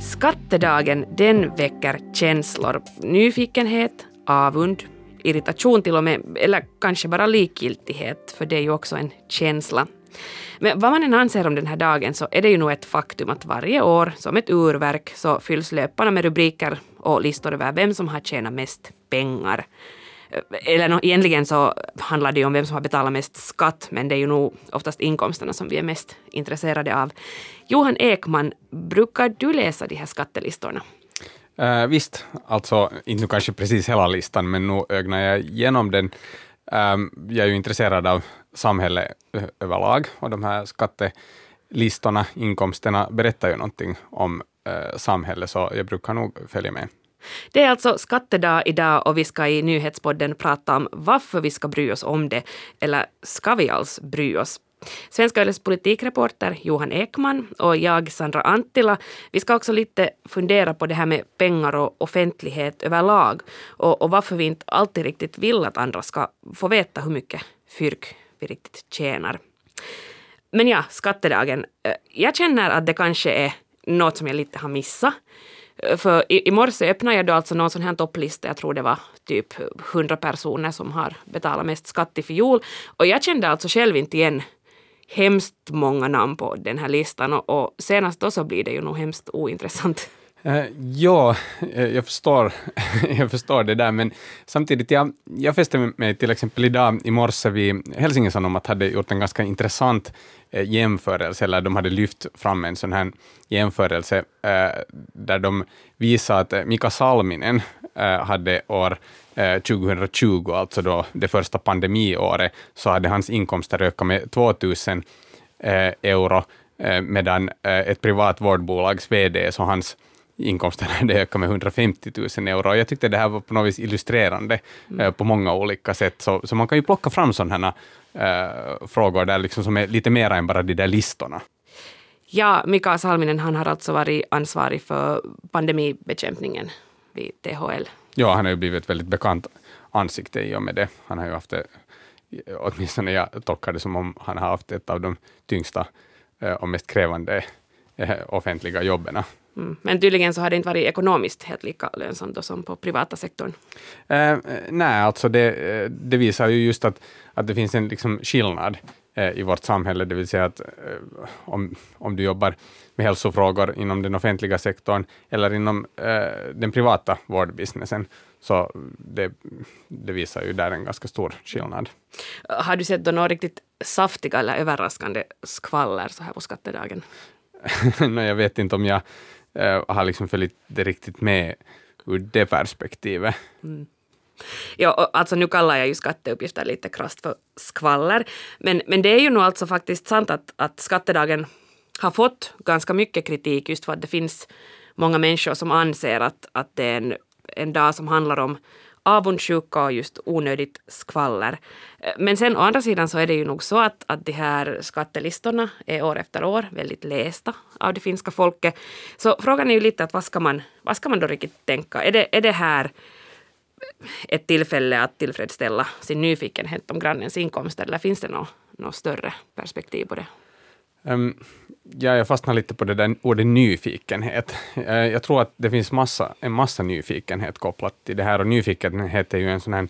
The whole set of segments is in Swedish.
Skattedagen den väcker känslor, nyfikenhet, avund, irritation till och med, eller kanske bara likgiltighet, för det är ju också en känsla. Men vad man än anser om den här dagen så är det ju nog ett faktum att varje år, som ett urverk, så fylls löparna med rubriker och listor över vem som har tjänat mest pengar. Eller no, egentligen så handlar det ju om vem som har betalat mest skatt, men det är ju nog oftast inkomsterna som vi är mest intresserade av. Johan Ekman, brukar du läsa de här skattelistorna? Uh, visst, alltså inte nu kanske precis hela listan, men nu ögnar jag igenom den. Um, jag är ju intresserad av samhället överlag och de här skattelistorna, inkomsterna, berättar ju någonting om eh, uh, samhället, så jag brukar nog följa med. Det är alltså skattedag idag och vi ska i nyhetspodden prata om varför vi ska bry oss om det, eller ska vi alls bry oss? Svenska Yles politikreporter Johan Ekman och jag, Sandra Antila, vi ska också lite fundera på det här med pengar och offentlighet överlag och, och varför vi inte alltid riktigt vill att andra ska få veta hur mycket fyrk vi riktigt tjänar. Men ja, skattedagen. Eh, jag känner att det kanske är något som jag lite har missat. Eh, för i, i morse öppnade jag då alltså någon sån här topplista, jag tror det var typ 100 personer som har betalat mest skatt i fjol. Och jag kände alltså själv inte igen hemskt många namn på den här listan och, och senast då så blir det ju nog hemskt ointressant. Eh, ja, eh, jag förstår, jag förstår det där, men samtidigt, jag, jag fäste mig till exempel idag i morse vid Helsingin Sanomat hade gjort en ganska intressant eh, jämförelse, eller de hade lyft fram en sån här jämförelse där de visade att Mika Salminen hade år 2020, alltså då det första pandemiåret, så hade hans inkomster ökat med 2000 euro, medan ett privat vårdbolags VD, så hans inkomster hade ökat med 150 000 euro. Jag tyckte det här var på något vis illustrerande mm. på många olika sätt, så, så man kan ju plocka fram sådana här äh, frågor där liksom som är lite mer än bara de där listorna. Ja, Mika Salminen han har alltså varit ansvarig för pandemibekämpningen vid THL. Ja, han har ju blivit ett väldigt bekant ansikte i och med det. Han har ju haft det, åtminstone jag tolkar det som om han har haft ett av de tyngsta eh, och mest krävande eh, offentliga jobben. Mm. Men tydligen så har det inte varit ekonomiskt helt lika lönsamt som på privata sektorn. Eh, nej, alltså det, eh, det, visar ju just att, att det finns en liksom skillnad eh, i vårt samhälle, det vill säga att eh, om, om du jobbar med hälsofrågor inom den offentliga sektorn eller inom eh, den privata vårdbusinessen. Så det, det, visar ju där en ganska stor skillnad. Har du sett då några riktigt saftiga eller överraskande skvaller så här på skattedagen? no, jag vet inte om jag eh, har liksom följt det riktigt med ur det perspektivet. Mm. Ja, alltså nu kallar jag ju skatteuppgifter lite krasst för skvaller. Men, men det är ju nog alltså faktiskt sant att, att skattedagen har fått ganska mycket kritik just för att det finns många människor som anser att, att det är en, en dag som handlar om avundsjuka och just onödigt skvaller. Eh, men sen å andra sidan så är det ju nog så att, att de här skattelistorna är år efter år väldigt lästa av det finska folket. Så frågan är ju lite att vad ska man, vad ska man då riktigt tänka? Är det, är det här ett tillfälle att tillfredsställa sin nyfikenhet om grannens inkomster eller finns det något, något större perspektiv på det? Um, ja, jag fastnar lite på det där ordet nyfikenhet. Uh, jag tror att det finns massa, en massa nyfikenhet kopplat till det här och nyfikenhet är ju en sån här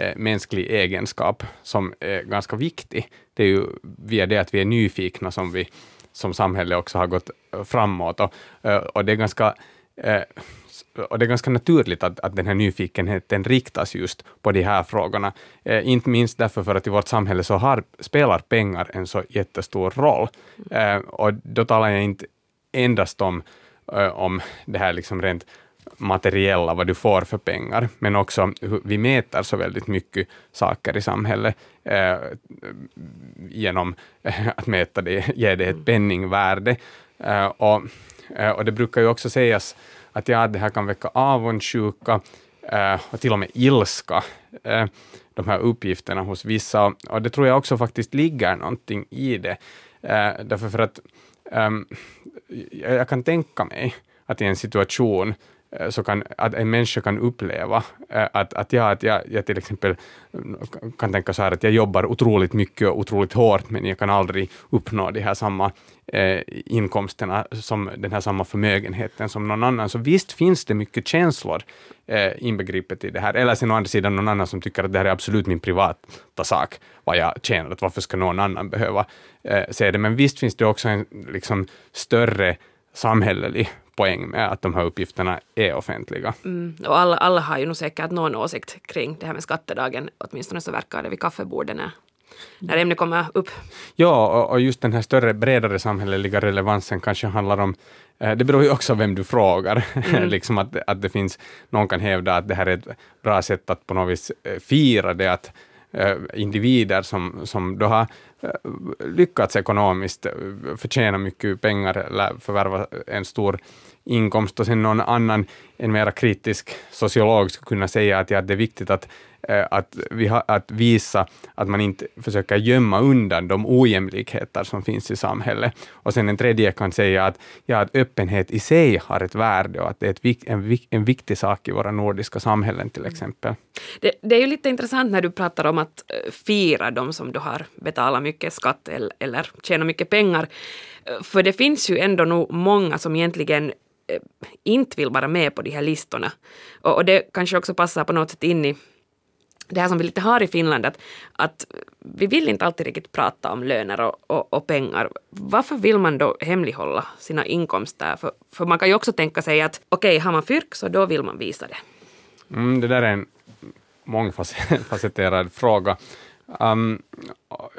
uh, mänsklig egenskap som är ganska viktig. Det är ju via det att vi är nyfikna som vi som samhälle också har gått framåt och, uh, och det är ganska och det är ganska naturligt att, att den här nyfikenheten riktas just på de här frågorna. Eh, inte minst därför för att i vårt samhälle så har, spelar pengar en så jättestor roll. Eh, och då talar jag inte endast om, eh, om det här liksom rent materiella, vad du får för pengar, men också hur vi mäter så väldigt mycket saker i samhället eh, genom att mäta det, ge det ett penningvärde. Eh, och, eh, och det brukar ju också sägas att ja, det här kan väcka avundsjuka eh, och till och med ilska, de här uppgifterna hos vissa. Och det tror jag också faktiskt ligger någonting i det. Därför för att um, jag kan tänka mig att i en situation Eh, så kan, att en människa kan uppleva eh, att, att, jag, att jag, jag till exempel eh, kan tänka så här att jag jobbar otroligt mycket och otroligt hårt, men jag kan aldrig uppnå de här samma eh, inkomsterna, som den här samma förmögenheten som någon annan. Så visst finns det mycket känslor eh, inbegripet i det här. Eller sen å andra sidan någon annan som tycker att det här är absolut min privata sak, vad jag tjänar, att varför ska någon annan behöva eh, se det. Men visst finns det också en liksom, större samhällelig poäng med att de här uppgifterna är offentliga. Mm. Och alla, alla har ju nog säkert någon åsikt kring det här med skattedagen, åtminstone så verkar det vid kaffebordet när, när ämnet kommer upp. Ja, och, och just den här större, bredare samhälleliga relevansen kanske handlar om eh, det beror ju också vem du frågar. Mm. liksom att, att det finns, någon kan hävda att det här är ett bra sätt att på något vis eh, fira det, att Eh, individer som, som då har lyckats ekonomiskt, förtjäna mycket pengar eller förvärva en stor inkomst och sen någon annan, en mera kritisk sociolog skulle kunna säga att ja, det är viktigt att att, vi ha, att visa att man inte försöker gömma undan de ojämlikheter som finns i samhället. Och sen en tredje kan säga att, ja, att öppenhet i sig har ett värde och att det är ett, en, en viktig sak i våra nordiska samhällen till exempel. Det, det, är ju lite intressant när du pratar om att eh, fira de som du har betalat mycket skatt eller, eller tjänat mycket pengar. Eh, för det finns ju ändå nog många som egentligen Eh, inte vill vara med på de här listorna. Och, och det kanske också passar på något sätt in i det här som vi lite har i Finland, att, att vi vill inte alltid riktigt prata om löner och, och, och, pengar. Varför vill man då hemlighålla sina inkomster? För, för man kan ju också tänka sig att okej, okay, har man fyrk så då vill man visa det. Mm, det där är en mångfacetterad fråga. Um,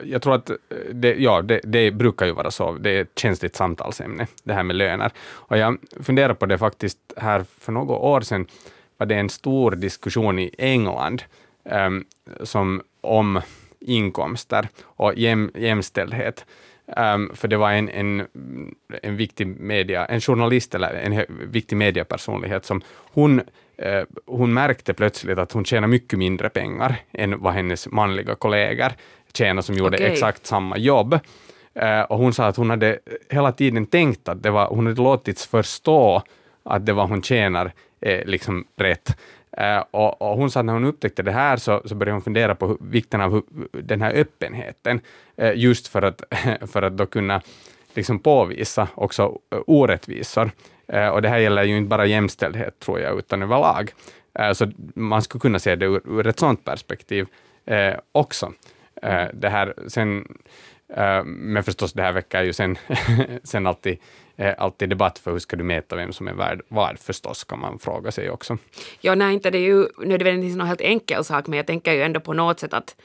jag tror att det, ja, det, det, brukar ju vara så, det är ett känsligt samtalsämne, det här med löner. Och jag funderar på det faktiskt här för några år sedan, var det en stor diskussion i England um, som om inkomster och jäm, jämställdhet. Um, för det var en, en, en viktig media, en journalist eller en viktig mediepersonlighet som hon, uh, hon märkte plötsligt att hon tjänar mycket mindre pengar än vad hennes manliga kollegor tjänar som gjorde okay. exakt samma jobb. Uh, och hon sa att hon hade hela tiden tänkt att det var, hon hade låtits förstå att det var hon tjänar eh, liksom rätt. Eh, och, och, hon sa att när hon upptäckte det här så, så började hon fundera på vikten av den här öppenheten, eh, just för att, för att då kunna liksom påvisa också eh, orättvisor. Och det här gäller ju inte bara jämställdhet, tror jag, utan överlag. så man skulle kunna se det ur, ur ett sådant perspektiv också. det här, sen, men förstås, det här väcker ju sen, sen alltid är alltid debatt för hur ska du mäta vem som är värd vad förstås, kan man fråga sig också. Ja, nej, inte det är ju nödvändigtvis någon helt enkel sak, men jag tänker ju ändå på något sätt att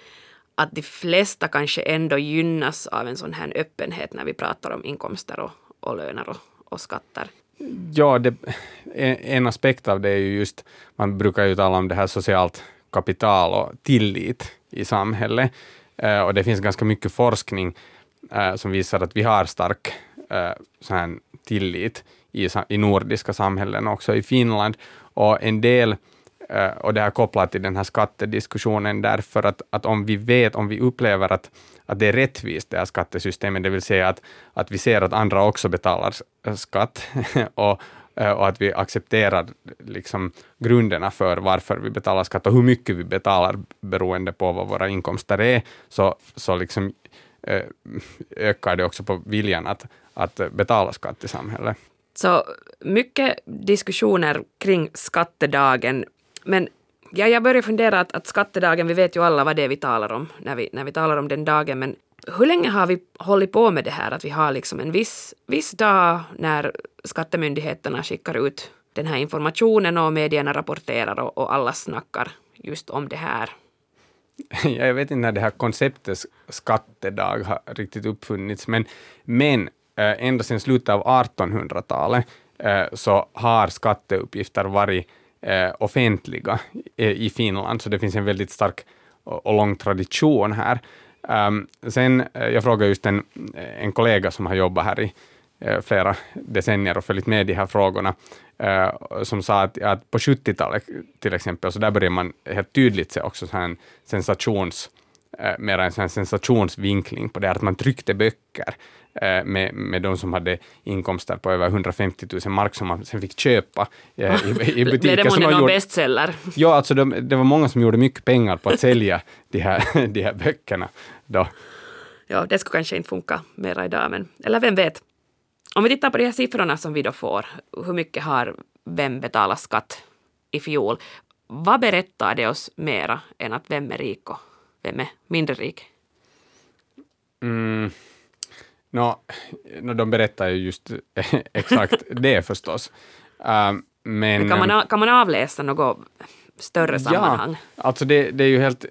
att de flesta kanske ändå gynnas av en sån här öppenhet när vi pratar om inkomster och, och löner och, och skatter. Ja, det, en aspekt av det är ju just, man brukar ju tala om det här socialt kapital och tillit i samhället. Eh, och det finns ganska mycket forskning eh, som visar att vi har stark eh, så här, tillit i, i nordiska samhällen, också i Finland. Och en del, eh, och det här kopplat till den här skattediskussionen, därför att, att om vi vet, om vi upplever att, att det är rättvist, det här skattesystemet, det vill säga att, att vi ser att andra också betalar skatt och, Eh, och att vi accepterar liksom grunderna för varför vi betalar skatt och hur mycket vi betalar beroende på vad våra inkomster är, så, så liksom eh, ökar det också på viljan att, att betala skatt i samhället. Så mycket diskussioner kring skattedagen, men ja, jag börjar fundera att, att skattedagen, vi vet ju alla vad det är vi talar om när vi, när vi talar om den dagen, men hur länge har vi hållit på med det här att vi har liksom en viss, viss dag när skattemyndigheterna skickar ut den här informationen och medierna rapporterar och, och alla snackar just om det här. Jag vet inte när det här konceptet skattedag har riktigt uppfunnits, men, men eh, ända sedan slutet av 1800-talet eh, så har skatteuppgifter varit eh, offentliga i Finland, så det finns en väldigt stark och lång tradition här. Ehm, sen, jag frågade just en, en kollega som har jobbat här i flera decennier och följt med de här frågorna, uh, som sa att, att på 70-talet till exempel, så där började man helt tydligt se också så här en sensations eh, mer en sån sensationsvinkling på det, att man tryckte böcker eh, med, med de som hade inkomster på över 150 000 mark som man sen fick köpa eh, i, i butiker. Blev det månne någon bestseller? Ja, alltså de, det var många som gjorde mycket pengar på att sälja de här, de här böckerna. Då. Ja, det skulle kanske inte funka mera idag, men eller vem vet. Om vi tittar på de här siffrorna som vi då får, hur mycket har vem betalat skatt i fjol? Vad berättar det oss mera än att vem är rik och vem är mindre rik? Mm. No, no, de berättar ju just exakt det förstås. Uh, men, kan, man, kan man avläsa något större sammanhang? Ja, alltså det, det är ju helt...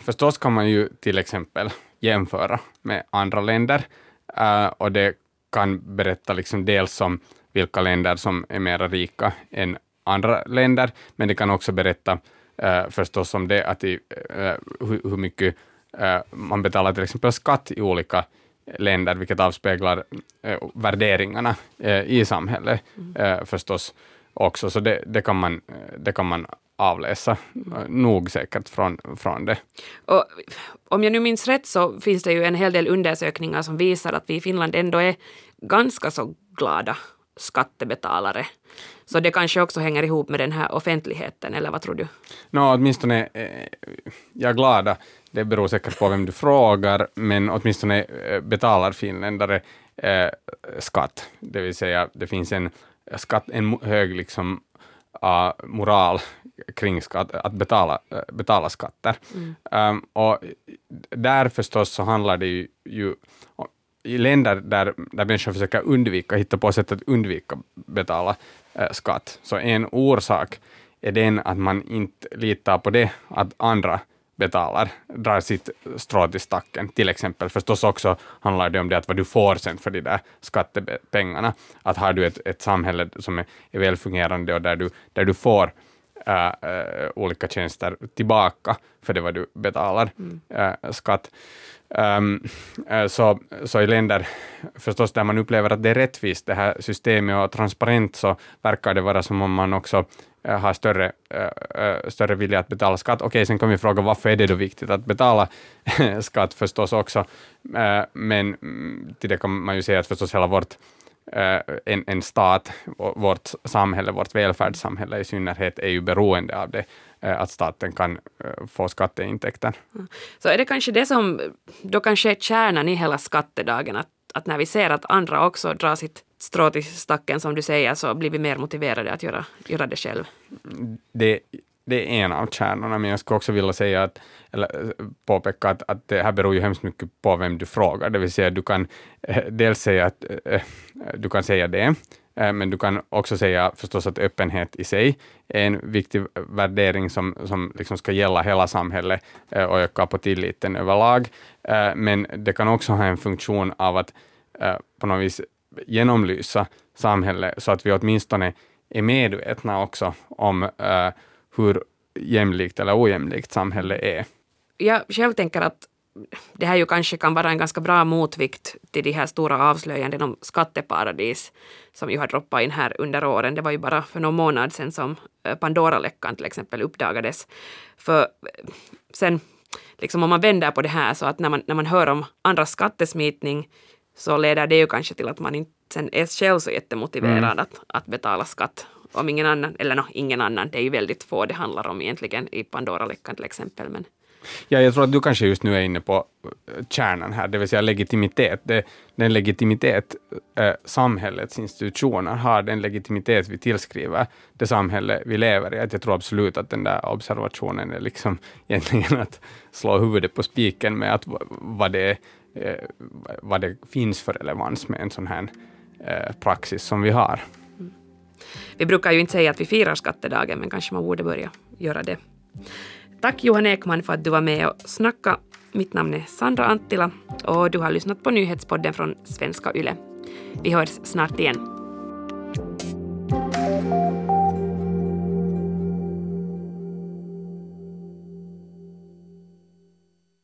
Förstås kan man ju till exempel jämföra med andra länder uh, och det kan berätta liksom dels om vilka länder som är mer rika än andra länder, men det kan också berätta uh, förstås om det att i, uh, hur, hur, mycket uh, man betalar till exempel skatt i olika länder, vilket avspeglar uh, värderingarna i samhället mm. förstås också, så det, det, kan man, det kan man avläsa nog säkert från, från det. Och om jag nu minns rätt så finns det ju en hel del undersökningar som visar att vi i Finland ändå är ganska så glada skattebetalare. Så det kanske också hänger ihop med den här offentligheten, eller vad tror du? No, åtminstone, eh, jag är glada. Det beror säkert på vem du frågar, men åtminstone eh, betalar finländare eh, skatt. Det vill säga, det finns en, skatt, en hög liksom, uh, moral kring skatt, att betala, uh, betala skatter. Mm. Um, och där förstås så handlar det ju, ju i länder där, där människor försöker undvika, hitta på sätt att undvika betala äh, skatt. Så en orsak är den att man inte litar på det att andra betalar, drar sitt strå till stacken. Till exempel förstås också handlar det om det att vad du får sen för de där skattepengarna. Att har du ett, ett samhälle som är, är välfungerande och där du, där du får äh, äh, olika tjänster tillbaka för det vad du betalar mm. äh, skatt, Um, så, så i länder förstås där man upplever att det är rättvist, det här systemet och transparent, så verkar det vara som om man också uh, har större, uh, större vilja att betala skatt. Okej, okay, sen kan vi fråga varför är det då viktigt att betala skatt förstås också, uh, men mm, till det kan man ju säga att förstås hela vårt en, en stat, vårt samhälle, vårt välfärdssamhälle i synnerhet, är ju beroende av det. Eh, att staten kan eh, få skatteintäkter. Mm. Så är det kanske det som då kanske är kärnan i hela skattedagen, att, att när vi ser att andra också drar sitt strå till stacken som du säger, så blir vi mer motiverade att göra, göra det själv? Det, det är en av kärnorna, men jag skulle också vilja säga att, eller eh, påpeka att, att det här beror ju hemskt mycket på vem du frågar, det vill säga du kan dels säga att du kan säga det, Eh, men du kan också säga förstås att öppenhet i sig är en viktig värdering som, som liksom ska gälla hela samhället eh, och öka på tilliten överlag. Eh, men det kan också ha en funktion av att på något vis genomlysa samhället så att vi åtminstone är medvetna också om hur jämlikt eller ojämlikt samhället är. Jag själv tänker att det här ju kanske kan vara en ganska bra motvikt till de här stora avslöjandena om skatteparadis som ju har droppat in här under åren. Det var ju bara för någon månad sedan som eh, Pandora-läckan till exempel uppdagades. För eh, sen, liksom om man vänder på det här så att när man, när man hör om andras skattesmitning så leder det ju kanske till att man inte sen är själv så jättemotiverad mm. att, att betala skatt om ingen annan, eller no, ingen annan, det är ju väldigt få det handlar om egentligen i Pandora-läckan till exempel. Men, Ja, jag tror att du kanske just nu är inne på eh, kärnan här, det vill säga legitimitet. Det, den legitimitet eh, samhällets institutioner har, den legitimitet vi tillskriver det samhälle vi lever i. Att jag tror absolut att den där observationen är liksom egentligen att slå huvudet på spiken med att vad det, eh, vad det finns för relevans med en sån här eh, praxis som vi har. Mm. Vi brukar ju inte säga att vi firar skattedagen, men kanske man borde börja göra det. Tack Johan Ekman för att du var med och snackade. Mitt namn är Sandra Anttila och du har lyssnat på nyhetspodden från Svenska Yle. Vi hörs snart igen.